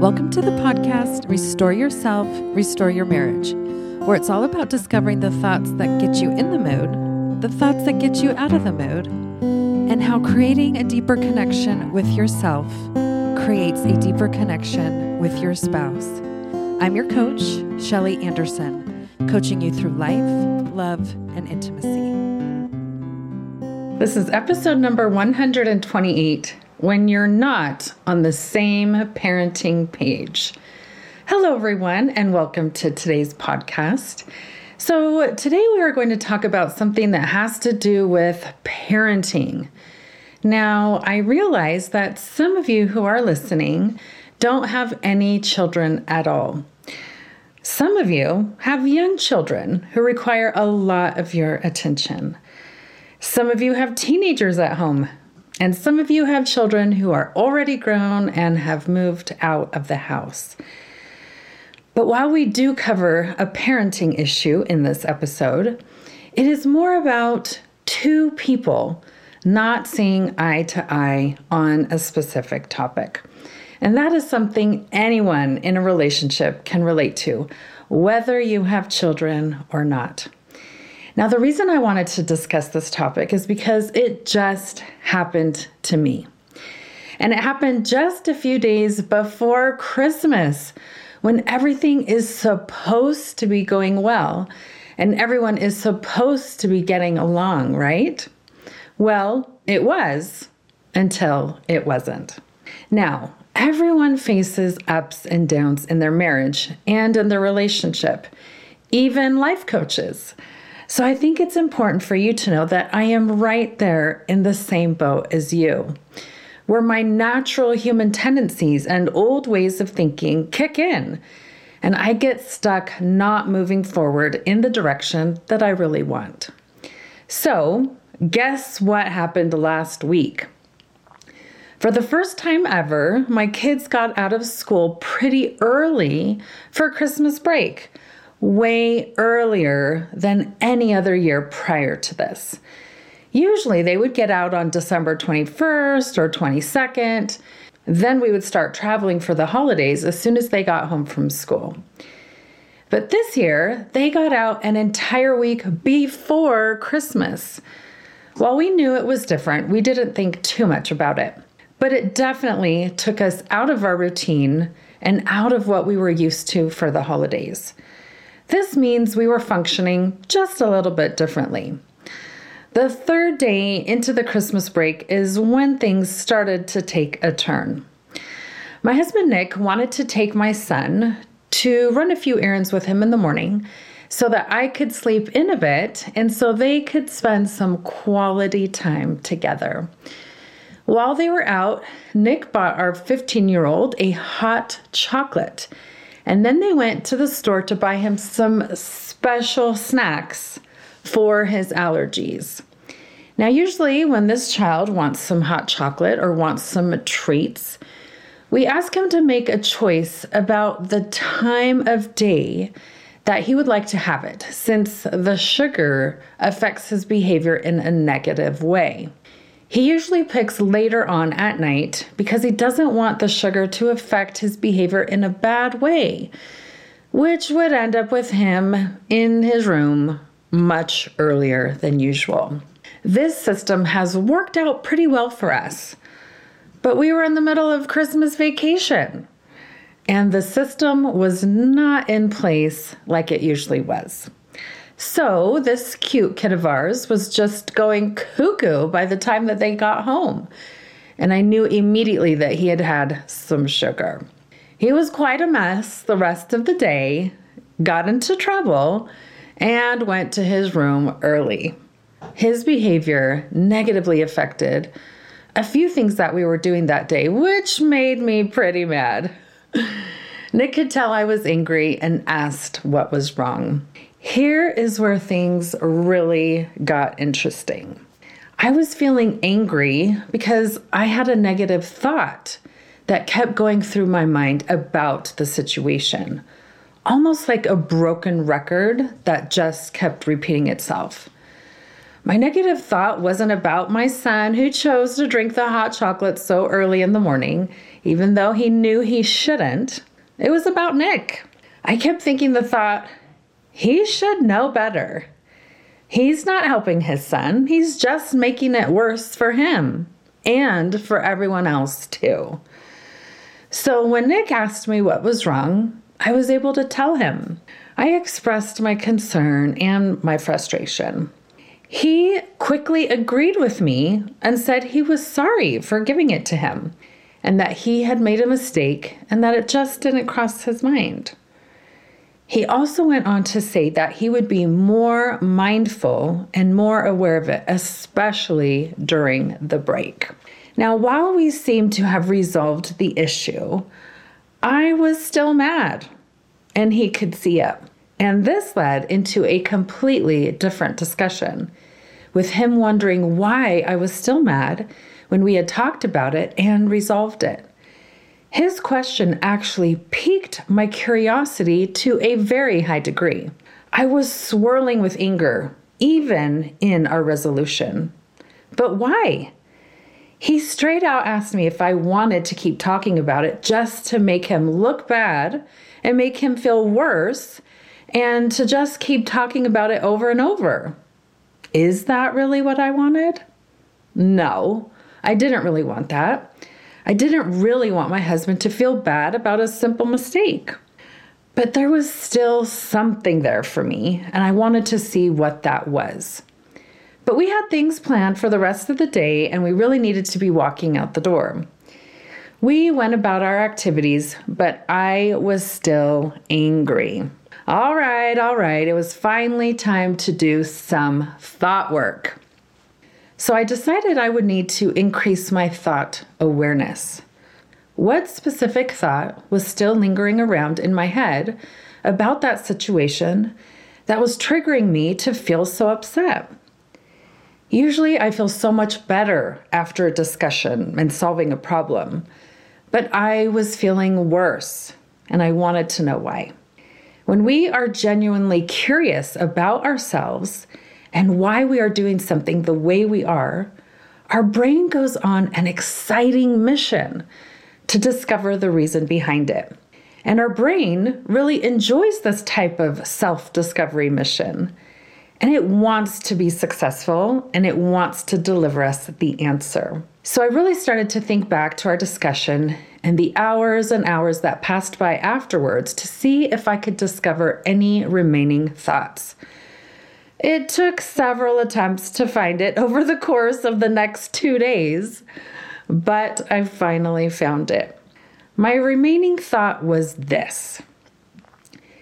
Welcome to the podcast Restore Yourself, Restore Your Marriage, where it's all about discovering the thoughts that get you in the mood, the thoughts that get you out of the mood, and how creating a deeper connection with yourself creates a deeper connection with your spouse. I'm your coach, Shelly Anderson, coaching you through life, love, and intimacy. This is episode number 128 when you're not on the same parenting page. Hello, everyone, and welcome to today's podcast. So, today we are going to talk about something that has to do with parenting. Now, I realize that some of you who are listening don't have any children at all. Some of you have young children who require a lot of your attention. Some of you have teenagers at home and some of you have children who are already grown and have moved out of the house. But while we do cover a parenting issue in this episode, it is more about two people not seeing eye to eye on a specific topic. And that is something anyone in a relationship can relate to, whether you have children or not. Now, the reason I wanted to discuss this topic is because it just happened to me. And it happened just a few days before Christmas when everything is supposed to be going well and everyone is supposed to be getting along, right? Well, it was until it wasn't. Now, everyone faces ups and downs in their marriage and in their relationship, even life coaches. So I think it's important for you to know that I am right there in the same boat as you, where my natural human tendencies and old ways of thinking kick in, and I get stuck not moving forward in the direction that I really want. So, guess what happened last week? For the first time ever, my kids got out of school pretty early for Christmas break way earlier than any other year prior to this. Usually they would get out on December 21st or 22nd. Then we would start traveling for the holidays as soon as they got home from school. But this year, they got out an entire week before Christmas. While we knew it was different, we didn't think too much about it. But it definitely took us out of our routine and out of what we were used to for the holidays. This means we were functioning just a little bit differently. The third day into the Christmas break is when things started to take a turn. My husband Nick wanted to take my son to run a few errands with him in the morning so that I could sleep in a bit and so they could spend some quality time together. While they were out, Nick bought our 15 year old a hot chocolate and then they went to the store to buy him some special snacks for his allergies. Now, usually, when this child wants some hot chocolate or wants some treats, we ask him to make a choice about the time of day that he would like to have it, since the sugar affects his behavior in a negative way. He usually picks later on at night because he doesn't want the sugar to affect his behavior in a bad way, which would end up with him in his room much earlier than usual. This system has worked out pretty well for us, but we were in the middle of Christmas vacation and the system was not in place like it usually was. So, this cute kid of ours was just going cuckoo by the time that they got home. And I knew immediately that he had had some sugar. He was quite a mess the rest of the day, got into trouble, and went to his room early. His behavior negatively affected a few things that we were doing that day, which made me pretty mad. Nick could tell I was angry and asked what was wrong. Here is where things really got interesting. I was feeling angry because I had a negative thought that kept going through my mind about the situation, almost like a broken record that just kept repeating itself. My negative thought wasn't about my son who chose to drink the hot chocolate so early in the morning, even though he knew he shouldn't. It was about Nick. I kept thinking the thought, he should know better. He's not helping his son, he's just making it worse for him and for everyone else, too. So when Nick asked me what was wrong, I was able to tell him. I expressed my concern and my frustration. He quickly agreed with me and said he was sorry for giving it to him and that he had made a mistake and that it just didn't cross his mind. He also went on to say that he would be more mindful and more aware of it, especially during the break. Now, while we seem to have resolved the issue, I was still mad, and he could see it. And this led into a completely different discussion, with him wondering why I was still mad when we had talked about it and resolved it. His question actually piqued my curiosity to a very high degree. I was swirling with anger, even in our resolution. But why? He straight out asked me if I wanted to keep talking about it just to make him look bad and make him feel worse and to just keep talking about it over and over. Is that really what I wanted? No, I didn't really want that. I didn't really want my husband to feel bad about a simple mistake. But there was still something there for me, and I wanted to see what that was. But we had things planned for the rest of the day, and we really needed to be walking out the door. We went about our activities, but I was still angry. All right, all right, it was finally time to do some thought work. So I decided I would need to increase my thought awareness. What specific thought was still lingering around in my head about that situation that was triggering me to feel so upset? Usually, I feel so much better after a discussion and solving a problem, but I was feeling worse and I wanted to know why. When we are genuinely curious about ourselves and why we are doing something the way we are, our brain goes on an exciting mission to discover the reason behind it. And our brain really enjoys this type of self discovery mission and it wants to be successful and it wants to deliver us the answer. So I really started to think back to our discussion and the hours and hours that passed by afterwards to see if I could discover any remaining thoughts. It took several attempts to find it over the course of the next two days, but I finally found it. My remaining thought was this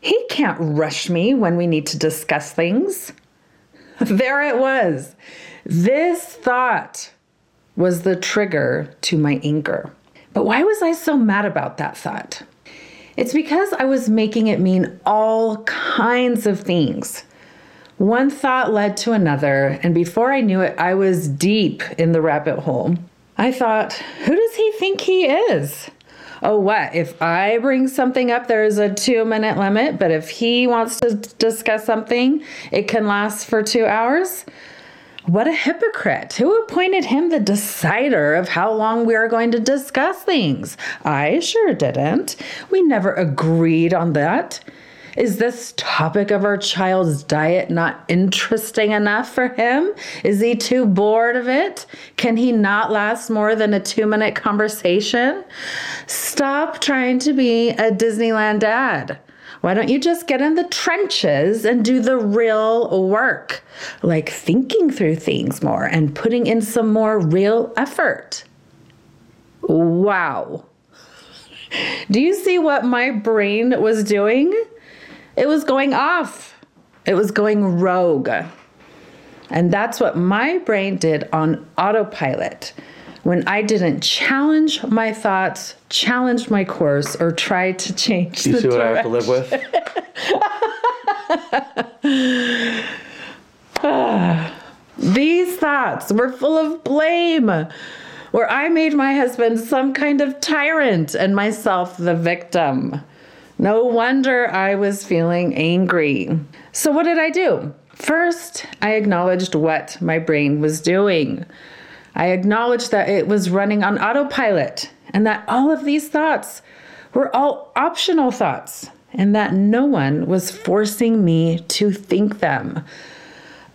He can't rush me when we need to discuss things. there it was. This thought was the trigger to my anger. But why was I so mad about that thought? It's because I was making it mean all kinds of things. One thought led to another, and before I knew it, I was deep in the rabbit hole. I thought, who does he think he is? oh, what? If I bring something up, there's a two minute limit, but if he wants to discuss something, it can last for two hours. What a hypocrite. Who appointed him the decider of how long we are going to discuss things? I sure didn't. We never agreed on that. Is this topic of our child's diet not interesting enough for him? Is he too bored of it? Can he not last more than a two minute conversation? Stop trying to be a Disneyland dad. Why don't you just get in the trenches and do the real work? Like thinking through things more and putting in some more real effort. Wow. Do you see what my brain was doing? It was going off, it was going rogue. And that's what my brain did on autopilot when I didn't challenge my thoughts, challenge my course, or try to change you the see what direction. I have to live with? These thoughts were full of blame, where I made my husband some kind of tyrant and myself the victim. No wonder I was feeling angry. So, what did I do? First, I acknowledged what my brain was doing. I acknowledged that it was running on autopilot and that all of these thoughts were all optional thoughts and that no one was forcing me to think them.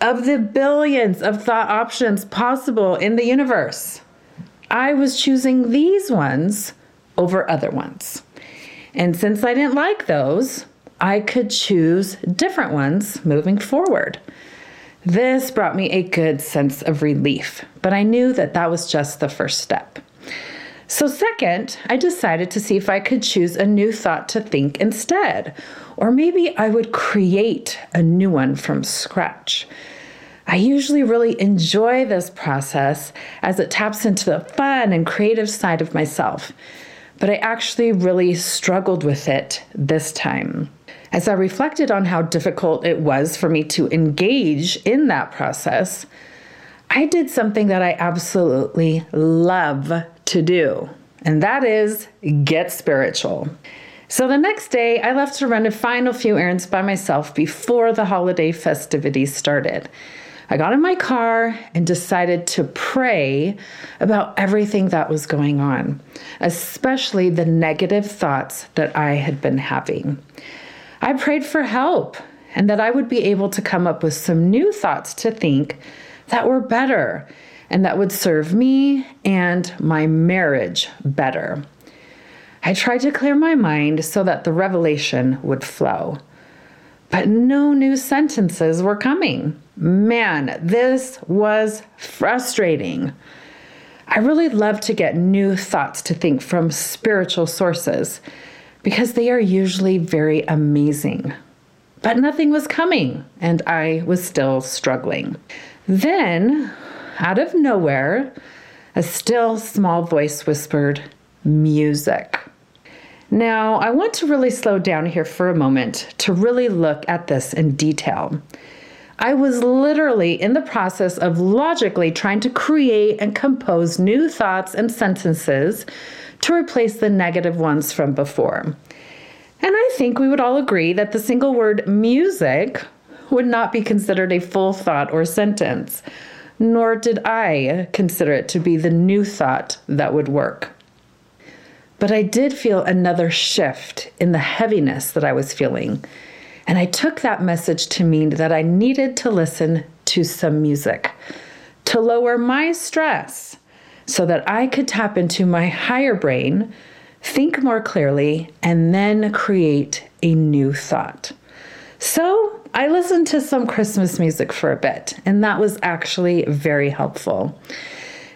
Of the billions of thought options possible in the universe, I was choosing these ones over other ones. And since I didn't like those, I could choose different ones moving forward. This brought me a good sense of relief, but I knew that that was just the first step. So, second, I decided to see if I could choose a new thought to think instead, or maybe I would create a new one from scratch. I usually really enjoy this process as it taps into the fun and creative side of myself, but I actually really struggled with it this time. As I reflected on how difficult it was for me to engage in that process, I did something that I absolutely love to do, and that is get spiritual. So the next day, I left to run a final few errands by myself before the holiday festivities started. I got in my car and decided to pray about everything that was going on, especially the negative thoughts that I had been having. I prayed for help and that I would be able to come up with some new thoughts to think that were better and that would serve me and my marriage better. I tried to clear my mind so that the revelation would flow. But no new sentences were coming. Man, this was frustrating. I really love to get new thoughts to think from spiritual sources because they are usually very amazing. But nothing was coming, and I was still struggling. Then, out of nowhere, a still small voice whispered, Music. Now, I want to really slow down here for a moment to really look at this in detail. I was literally in the process of logically trying to create and compose new thoughts and sentences to replace the negative ones from before. And I think we would all agree that the single word music would not be considered a full thought or sentence, nor did I consider it to be the new thought that would work. But I did feel another shift in the heaviness that I was feeling. And I took that message to mean that I needed to listen to some music to lower my stress so that I could tap into my higher brain, think more clearly, and then create a new thought. So I listened to some Christmas music for a bit, and that was actually very helpful.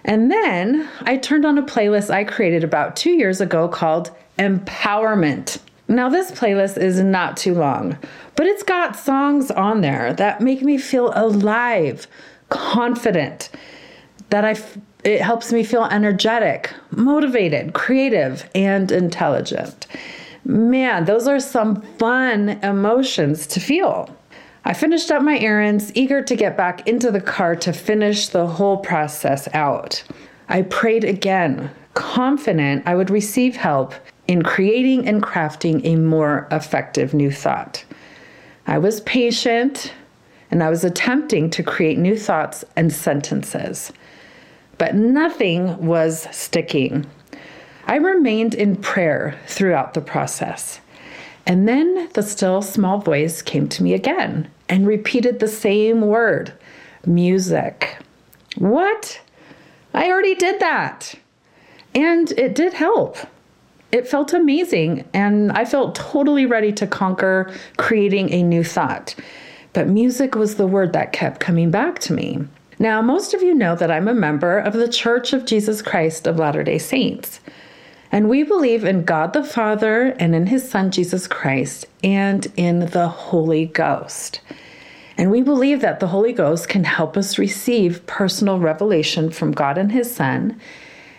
And then I turned on a playlist I created about two years ago called Empowerment. Now, this playlist is not too long, but it's got songs on there that make me feel alive, confident, that I f- it helps me feel energetic, motivated, creative, and intelligent. Man, those are some fun emotions to feel. I finished up my errands, eager to get back into the car to finish the whole process out. I prayed again, confident I would receive help in creating and crafting a more effective new thought. I was patient and I was attempting to create new thoughts and sentences, but nothing was sticking. I remained in prayer throughout the process. And then the still small voice came to me again and repeated the same word music. What? I already did that. And it did help. It felt amazing, and I felt totally ready to conquer creating a new thought. But music was the word that kept coming back to me. Now, most of you know that I'm a member of the Church of Jesus Christ of Latter day Saints. And we believe in God the Father and in His Son Jesus Christ and in the Holy Ghost. And we believe that the Holy Ghost can help us receive personal revelation from God and His Son,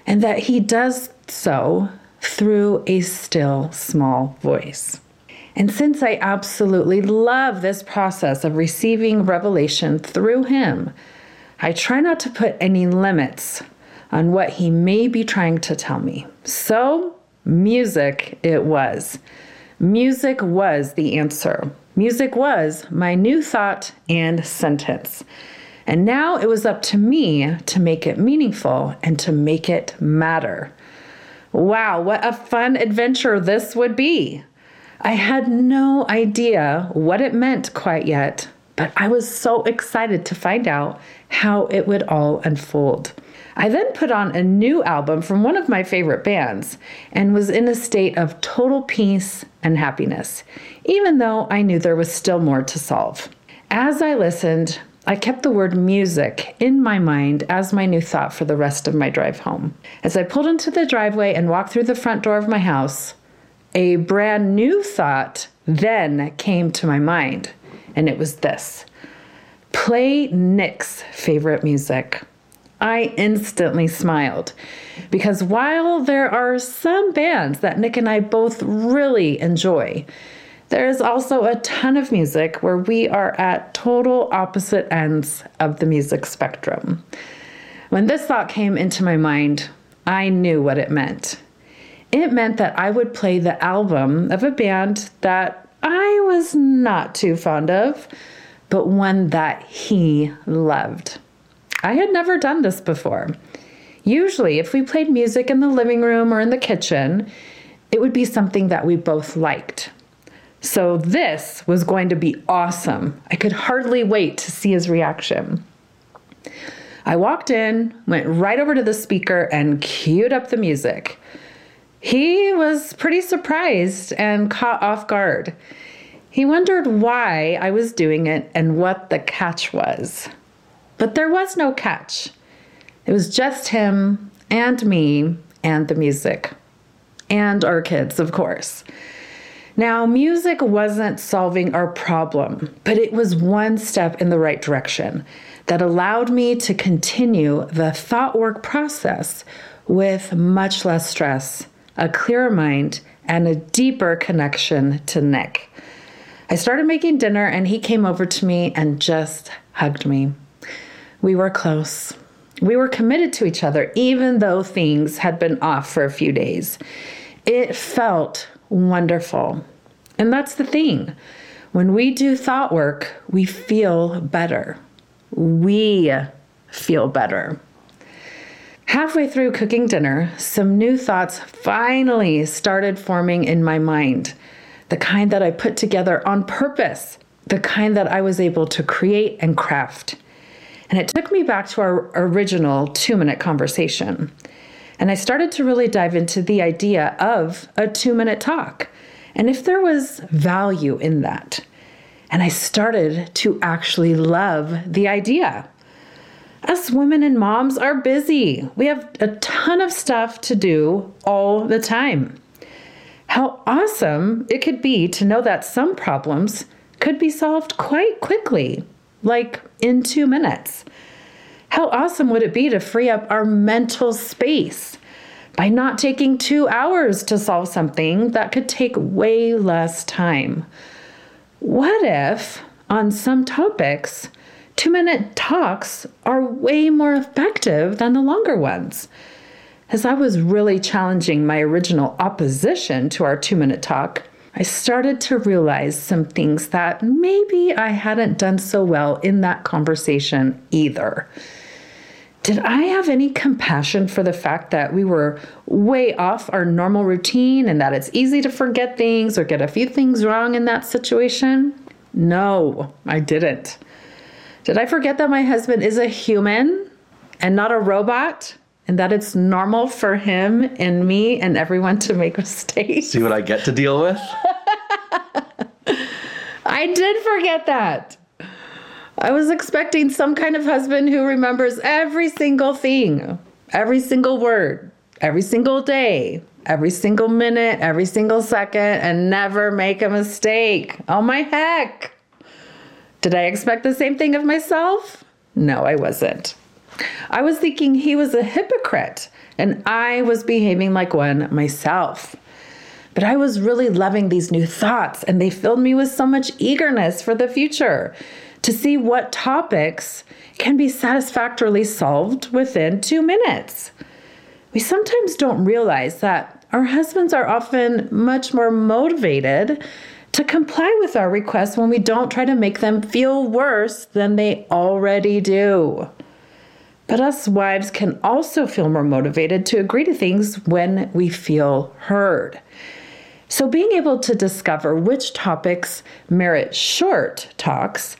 and that He does so through a still small voice. And since I absolutely love this process of receiving revelation through Him, I try not to put any limits on what He may be trying to tell me. So, music it was. Music was the answer. Music was my new thought and sentence. And now it was up to me to make it meaningful and to make it matter. Wow, what a fun adventure this would be! I had no idea what it meant quite yet, but I was so excited to find out how it would all unfold. I then put on a new album from one of my favorite bands and was in a state of total peace and happiness, even though I knew there was still more to solve. As I listened, I kept the word music in my mind as my new thought for the rest of my drive home. As I pulled into the driveway and walked through the front door of my house, a brand new thought then came to my mind, and it was this play Nick's favorite music. I instantly smiled because while there are some bands that Nick and I both really enjoy, there is also a ton of music where we are at total opposite ends of the music spectrum. When this thought came into my mind, I knew what it meant. It meant that I would play the album of a band that I was not too fond of, but one that he loved. I had never done this before. Usually, if we played music in the living room or in the kitchen, it would be something that we both liked. So, this was going to be awesome. I could hardly wait to see his reaction. I walked in, went right over to the speaker, and queued up the music. He was pretty surprised and caught off guard. He wondered why I was doing it and what the catch was. But there was no catch. It was just him and me and the music. And our kids, of course. Now, music wasn't solving our problem, but it was one step in the right direction that allowed me to continue the thought work process with much less stress, a clearer mind, and a deeper connection to Nick. I started making dinner, and he came over to me and just hugged me. We were close. We were committed to each other, even though things had been off for a few days. It felt wonderful. And that's the thing. When we do thought work, we feel better. We feel better. Halfway through cooking dinner, some new thoughts finally started forming in my mind. The kind that I put together on purpose, the kind that I was able to create and craft. And it took me back to our original two minute conversation. And I started to really dive into the idea of a two minute talk and if there was value in that. And I started to actually love the idea. Us women and moms are busy. We have a ton of stuff to do all the time. How awesome it could be to know that some problems could be solved quite quickly like in two minutes. How awesome would it be to free up our mental space by not taking two hours to solve something that could take way less time? What if, on some topics, two minute talks are way more effective than the longer ones? As I was really challenging my original opposition to our two minute talk, I started to realize some things that maybe I hadn't done so well in that conversation either. Did I have any compassion for the fact that we were way off our normal routine and that it's easy to forget things or get a few things wrong in that situation? No, I didn't. Did I forget that my husband is a human and not a robot? and that it's normal for him and me and everyone to make mistakes. See what I get to deal with? I did forget that. I was expecting some kind of husband who remembers every single thing, every single word, every single day, every single minute, every single second, and never make a mistake. Oh my heck. Did I expect the same thing of myself? No, I wasn't. I was thinking he was a hypocrite and I was behaving like one myself. But I was really loving these new thoughts, and they filled me with so much eagerness for the future to see what topics can be satisfactorily solved within two minutes. We sometimes don't realize that our husbands are often much more motivated to comply with our requests when we don't try to make them feel worse than they already do. But us wives can also feel more motivated to agree to things when we feel heard. So, being able to discover which topics merit short talks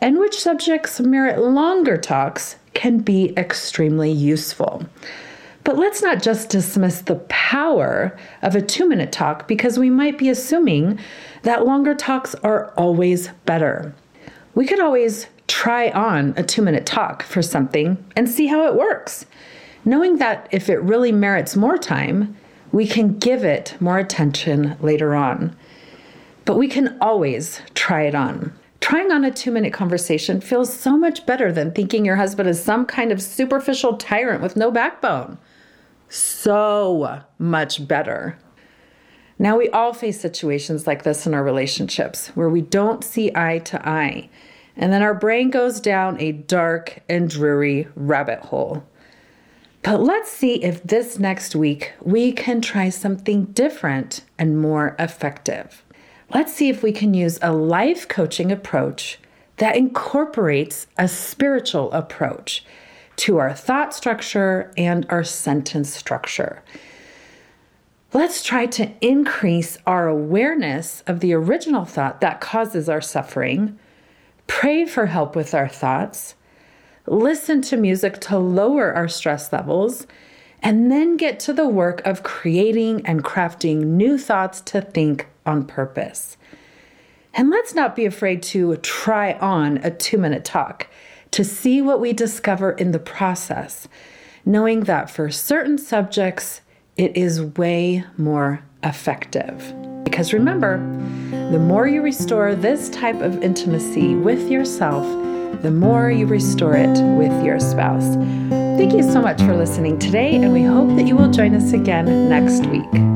and which subjects merit longer talks can be extremely useful. But let's not just dismiss the power of a two minute talk because we might be assuming that longer talks are always better. We could always try on a two minute talk for something and see how it works, knowing that if it really merits more time, we can give it more attention later on. But we can always try it on. Trying on a two minute conversation feels so much better than thinking your husband is some kind of superficial tyrant with no backbone. So much better. Now, we all face situations like this in our relationships where we don't see eye to eye, and then our brain goes down a dark and dreary rabbit hole. But let's see if this next week we can try something different and more effective. Let's see if we can use a life coaching approach that incorporates a spiritual approach to our thought structure and our sentence structure. Let's try to increase our awareness of the original thought that causes our suffering, pray for help with our thoughts, listen to music to lower our stress levels, and then get to the work of creating and crafting new thoughts to think on purpose. And let's not be afraid to try on a two minute talk to see what we discover in the process, knowing that for certain subjects, it is way more effective. Because remember, the more you restore this type of intimacy with yourself, the more you restore it with your spouse. Thank you so much for listening today, and we hope that you will join us again next week.